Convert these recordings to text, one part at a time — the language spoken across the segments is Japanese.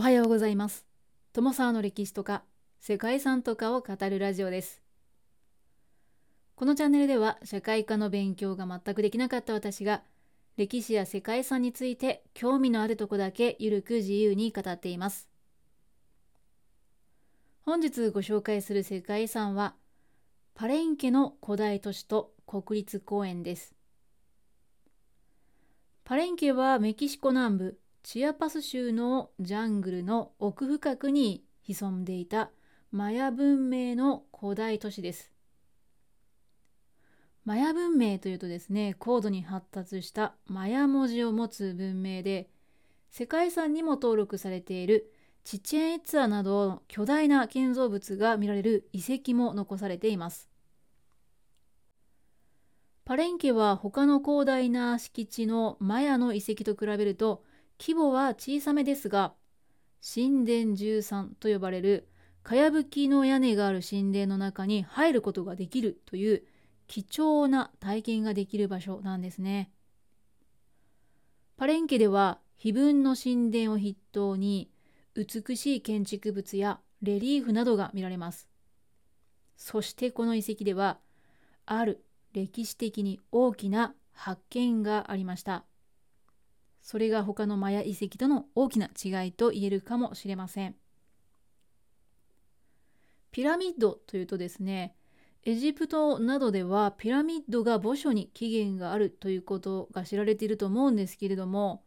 おはようございます。友沢の歴史とか世界遺産とかを語るラジオです。このチャンネルでは社会科の勉強が全くできなかった私が歴史や世界遺産について興味のあるとこだけゆるく自由に語っています。本日ご紹介する世界遺産はパレンケの古代都市と国立公園です。パレンケはメキシコ南部チアパス州のジャングルの奥深くに潜んでいたマヤ文明の古代都市です。マヤ文明というとですね高度に発達したマヤ文字を持つ文明で世界遺産にも登録されているチチェンエツァなど巨大な建造物が見られる遺跡も残されています。パレンケは他の広大な敷地のマヤの遺跡と比べると規模は小さめですが神殿13と呼ばれるかやぶきの屋根がある神殿の中に入ることができるという貴重な体験ができる場所なんですね。パレンケでは碑文の神殿を筆頭に美しい建築物やレリーフなどが見られます。そしてこの遺跡ではある歴史的に大きな発見がありました。それが他のマヤ遺跡との大きな違いと言えるかもしれません。ピラミッドというとですね、エジプトなどではピラミッドが墓所に起源があるということが知られていると思うんですけれども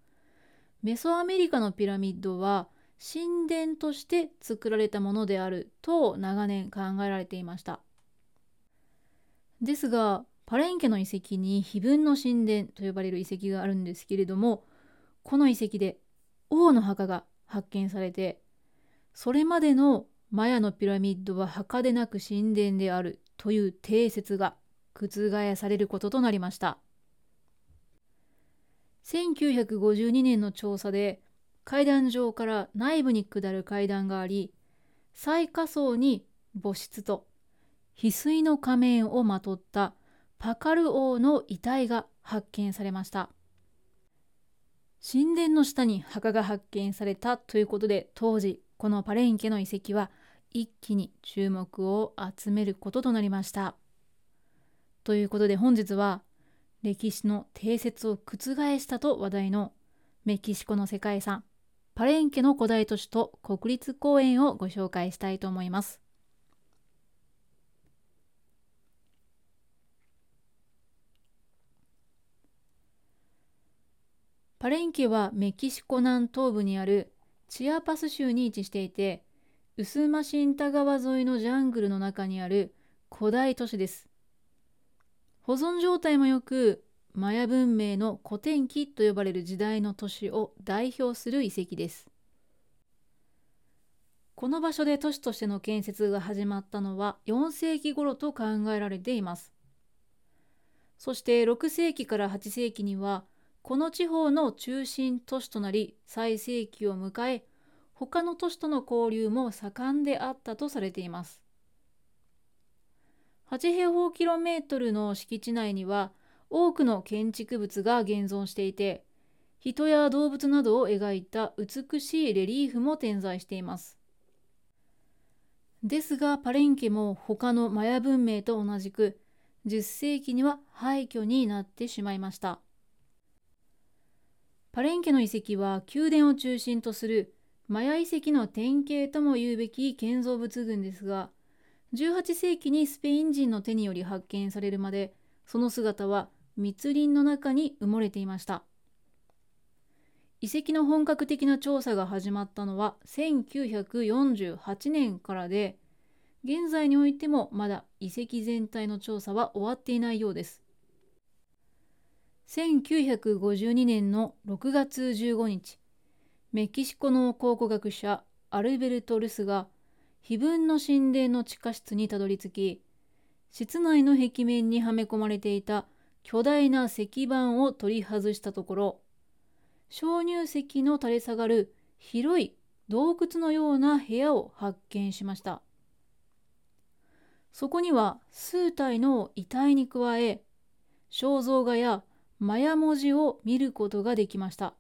メソアメリカのピラミッドは神殿として作られたものであると長年考えられていましたですがパレンケの遺跡に碑文の神殿と呼ばれる遺跡があるんですけれどもこの遺跡で王の墓が発見されてそれまでのマヤのピラミッドは墓でなく神殿であるという定説が覆されることとなりました。1952年の調査で階段上から内部に下る階段があり最下層に墓室と翡翠の仮面をまとったパカル王の遺体が発見されました。神殿の下に墓が発見されたということで当時このパレンケの遺跡は一気に注目を集めることとなりました。ということで本日は歴史の定説を覆したと話題のメキシコの世界遺産パレンケの古代都市と国立公園をご紹介したいと思います。パレンケはメキシコ南東部にあるチアパス州に位置していてウスマシンタ川沿いのジャングルの中にある古代都市です。保存状態も良く、マヤ文明の古典期と呼ばれる時代の都市を代表する遺跡です。この場所で都市としての建設が始まったのは4世紀頃と考えられています。そして6世紀から8世紀にはこの地方の中心都市となり最盛期を迎え他の都市との交流も盛んであったとされています。8平方キロメートルの敷地内には多くの建築物が現存していて人や動物などを描いた美しいレリーフも点在しています。ですがパレンケも他のマヤ文明と同じく10世紀には廃墟になってしまいました。パレンケの遺跡は宮殿を中心とするマヤ遺跡の典型とも言うべき建造物群ですが18世紀にスペイン人の手により発見されるまでその姿は密林の中に埋もれていました。遺跡の本格的な調査が始まったのは1948年からで現在においてもまだ遺跡全体の調査は終わっていないようです。1952年の6月15日メキシコの考古学者アルベルト・ルスが碑文の神殿の地下室にたどり着き室内の壁面にはめ込まれていた巨大な石板を取り外したところ鍾乳石の垂れ下がる広い洞窟のような部屋を発見しました。そこには数体の遺体に加え肖像画やマヤ文字を見ることができました。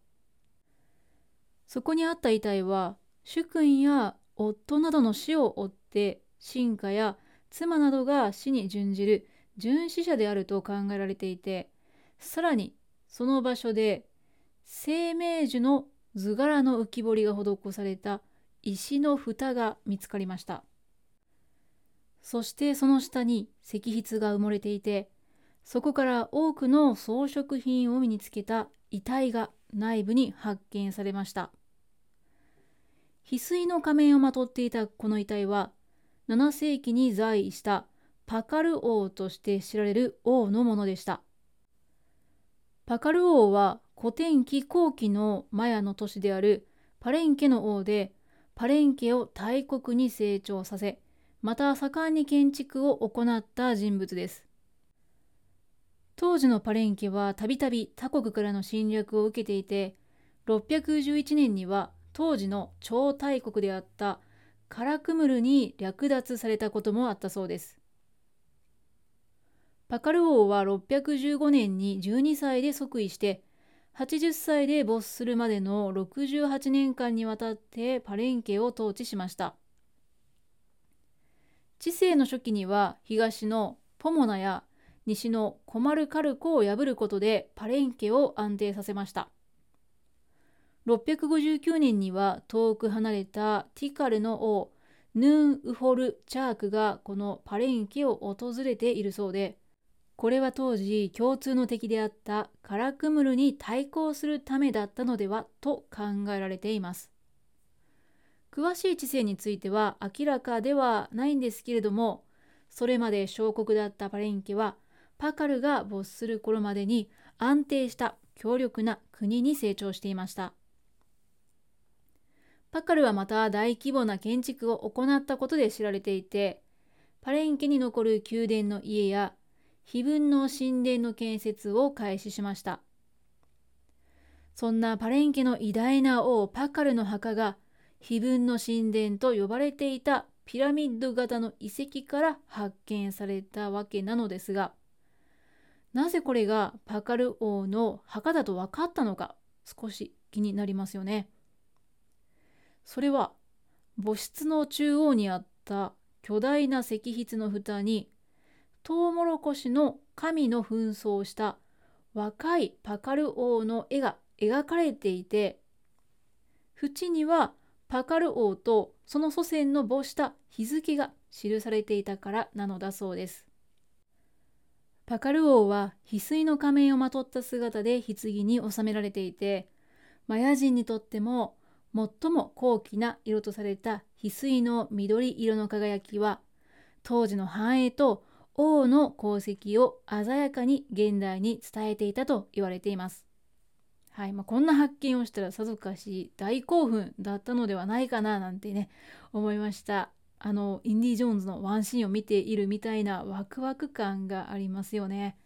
そこにあった遺体は主君や夫などの死を追って進化や妻などが死に準じる殉死者であると考えられていてさらにその場所で生命樹の図柄の浮き彫りが施された石の蓋が見つかりました。そしてその下に石筆が埋もれていてそこから多くの装飾品を身につけた遺体が内部に発見されました。翡翠の仮面をまとっていたこの遺体は7世紀に在位したパカル王として知られる王のものでした。パカル王は古典期後期のマヤの都市であるパレンケの王でパレンケを大国に成長させまた盛んに建築を行った人物です。当時のパレンケはたびたび他国からの侵略を受けていて611年には当時の超大国であったカラクムルに略奪されたこともあったそうです。パカル王は615年に12歳で即位して80歳で没するまでの68年間にわたってパレンケを統治しました。知性の初期には東のポモナや西のコマルカルコを破ることでパレンケを安定させました。659年には遠く離れたティカルの王ヌーン・ウホル・チャークがこのパレンケを訪れているそうでこれは当時共通の敵であったカラクムルに対抗するためだったのではと考えられています。詳しい知性については明らかではないんですけれどもそれまで小国だったパレンケはパカルが没する頃までに安定した強力な国に成長していました。パカルはまた大規模な建築を行ったことで知られていてパレンケに残る宮殿の家や碑文の神殿の建設を開始しました。そんなパレンケの偉大な王パカルの墓が碑文の神殿と呼ばれていたピラミッド型の遺跡から発見されたわけなのですがなぜこれがパカル王の墓だと分かったのか少し気になりますよね。それは墓室の中央にあった巨大な石筆の蓋にトウモロコシの神の紛争した若いパカル王の絵が描かれていて縁にはパカル王とその祖先の墓した日付が記されていたからなのだそうです。パカル王は翡翠の仮面をまとった姿で棺に収められていてマヤ人にとっても最も高貴な色とされた翡翠の緑色の輝きは当時の繁栄と王の功績を鮮やかに現代に伝えていたと言われています。はいまあ、こんな発見をしたらさぞかし大興奮だったのではないかななんてね思いましたあのインディ・ジョーンズのワンシーンを見ているみたいなワクワク感がありますよね。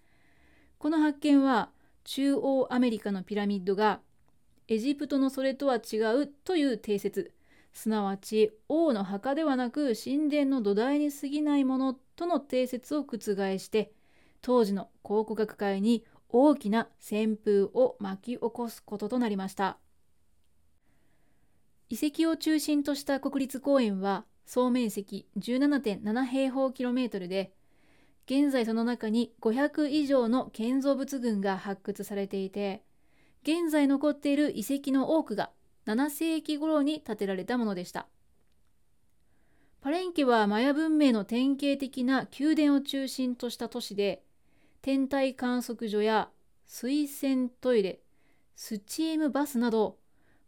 この発見は中央アメリカのピラミッドがエジプトのそれとは違うという定説。すなわち王の墓ではなく神殿の土台に過ぎないものとの定説を覆して当時の考古学界に大きな旋風を巻き起こすこととなりました。遺跡を中心とした国立公園は総面積17.7平方キロメートルで現在その中に500以上の建造物群が発掘されていて現在残っている遺跡の多くが7世紀頃に建てられたものでした。パレンケはマヤ文明の典型的な宮殿を中心とした都市で天体観測所や水洗トイレスチームバスなど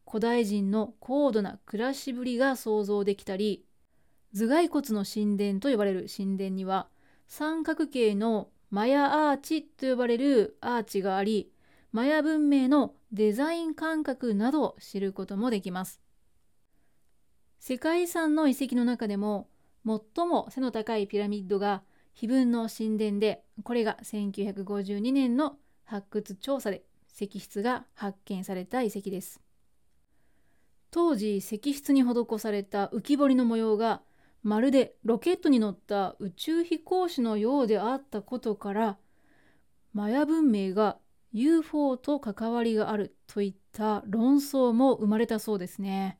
古代人の高度な暮らしぶりが想像できたり頭蓋骨の神殿と呼ばれる神殿には三角形のマヤアーチと呼ばれるアーチがありマヤ文明のデザイン感覚などを知ることもできます。世界遺産の遺跡の中でも最も背の高いピラミッドが碑文の神殿でこれが1952年の発掘調査で石室が発見された遺跡です。当時石室に施された浮き彫りの模様がまるでロケットに乗った宇宙飛行士のようであったことからマヤ文明が UFO と関わりがあるといった論争も生まれたそうですね。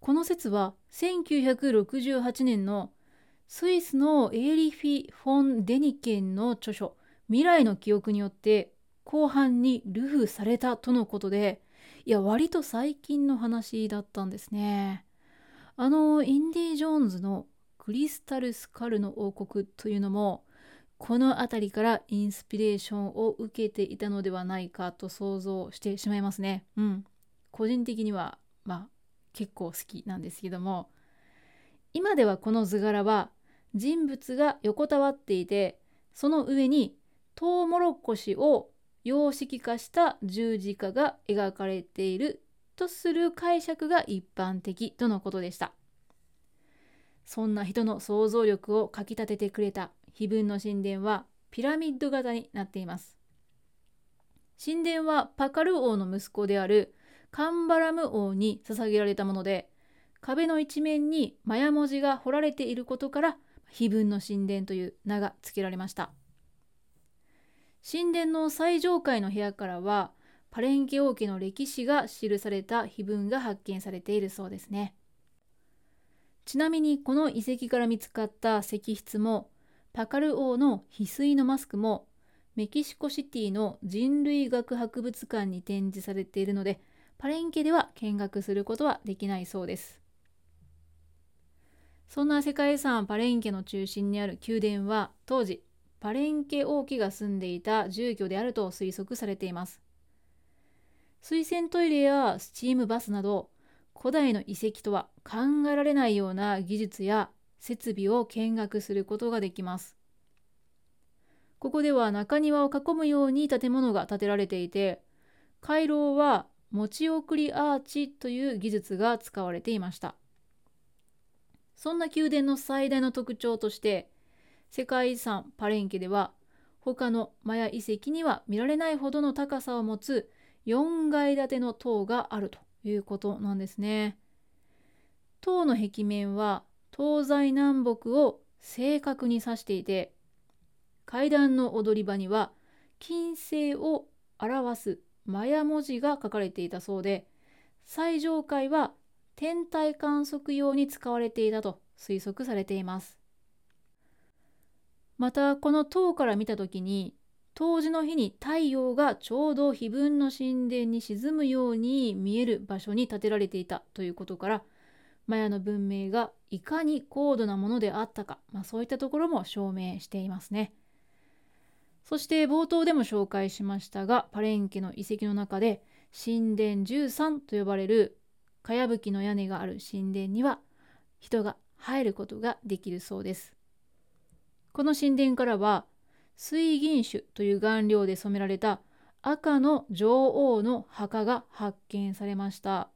この説は1968年のスイスのエーリフィ・フォン・デニケンの著書「未来の記憶」によって後半にルフされたとのことでいや割と最近の話だったんですね。あのインディ・ジョーンズのクリスタル・スカルの王国というのもこの辺りからインスピレーションを受けていたのではないかと想像してしまいますね。うん。個人的にはまあ結構好きなんですけども今ではこの図柄は人物が横たわっていてその上にトウモロコシを様式化した十字架が描かれているとする解釈が一般的とのことでした。そんな人の想像力をかきたててくれた碑文の神殿はピラミッド型になっています。神殿はパカル王の息子であるカンバラム王に捧げられたもので壁の一面にマヤ文字が彫られていることから碑文の神殿という名が付けられました。神殿の最上階の部屋からはパレンケ王家の歴史が記された碑文が発見されているそうですねちなみにこの遺跡から見つかった石室もパカル王の翡翠のマスクもメキシコシティの人類学博物館に展示されているのでパレンケでは見学することはできないそうです。そんな世界遺産パレンケの中心にある宮殿は当時パレンケ王家が住んでいた住居であると推測されています。水洗トイレやスチームバスなど古代の遺跡とは考えられないような技術や設備を見学することができます。ここでは中庭を囲むように建物が建てられていて回廊は持ち送りアーチという技術が使われていましたそんな宮殿の最大の特徴として世界遺産パレンケでは他のマヤ遺跡には見られないほどの高さを持つ4階建ての塔があるということなんですね。塔の壁面は東西南北を正確に指していて階段の踊り場には金星を表すマヤ文字が書かれていたそうで最上階は天体観測用に使われていたと推測されています。またこの塔から見た時に冬至の日に太陽がちょうど碑文の神殿に沈むように見える場所に建てられていたということからマヤの文明がいかに高度なものであったか、まあ、そういったところも証明していますね。そして冒頭でも紹介しましたがパレンケの遺跡の中で神殿13と呼ばれるかやぶきの屋根がある神殿には人が入ることができるそうです。この神殿からは水銀種という顔料で染められた赤の女王の墓が発見されました。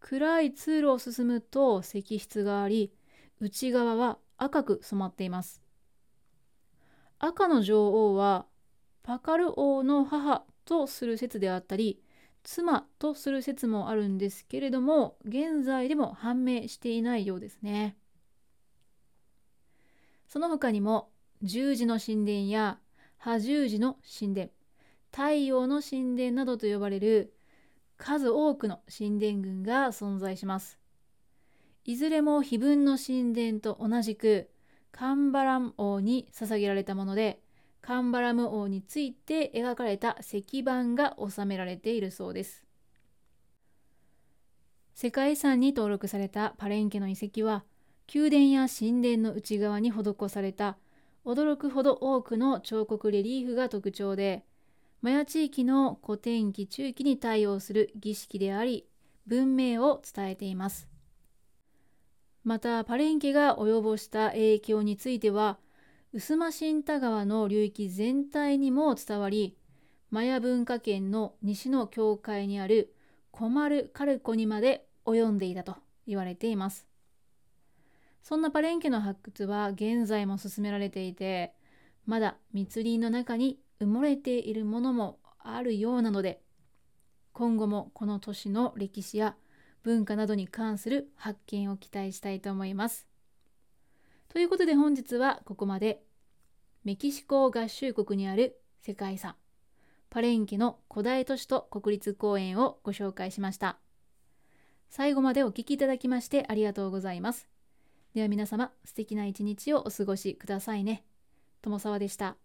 暗い通路を進むと石室があり内側は赤く染まっています。赤の女王はパカル王の母とする説であったり妻とする説もあるんですけれども現在でも判明していないようですねその他にも十字の神殿や波十字の神殿太陽の神殿などと呼ばれる数多くの神殿群が存在します。いずれも碑文の神殿と同じくカンバラム王に捧げられたものでカンバラム王について描かれた石板が収められているそうです。世界遺産に登録されたパレンケの遺跡は宮殿や神殿の内側に施された驚くほど多くの彫刻レリーフが特徴でマヤ地域の古典期中期に対応する儀式であり文明を伝えています。またパレンケが及ぼした影響についてはウスマシンタ川の流域全体にも伝わりマヤ文化圏の西の境界にあるコマル・カルコにまで及んでいたと言われています。そんなパレンケの発掘は現在も進められていてまだ密林の中に埋もれているものもあるようなので今後もこの都市の歴史や文化などに関する発見を期待したいと思います。ということで本日はここまでメキシコ合衆国にある世界遺産パレンケの古代都市と国立公園をご紹介しました。最後までお聴きいただきましてありがとうございます。では皆様、素敵な一日をお過ごしくださいね。友沢でした。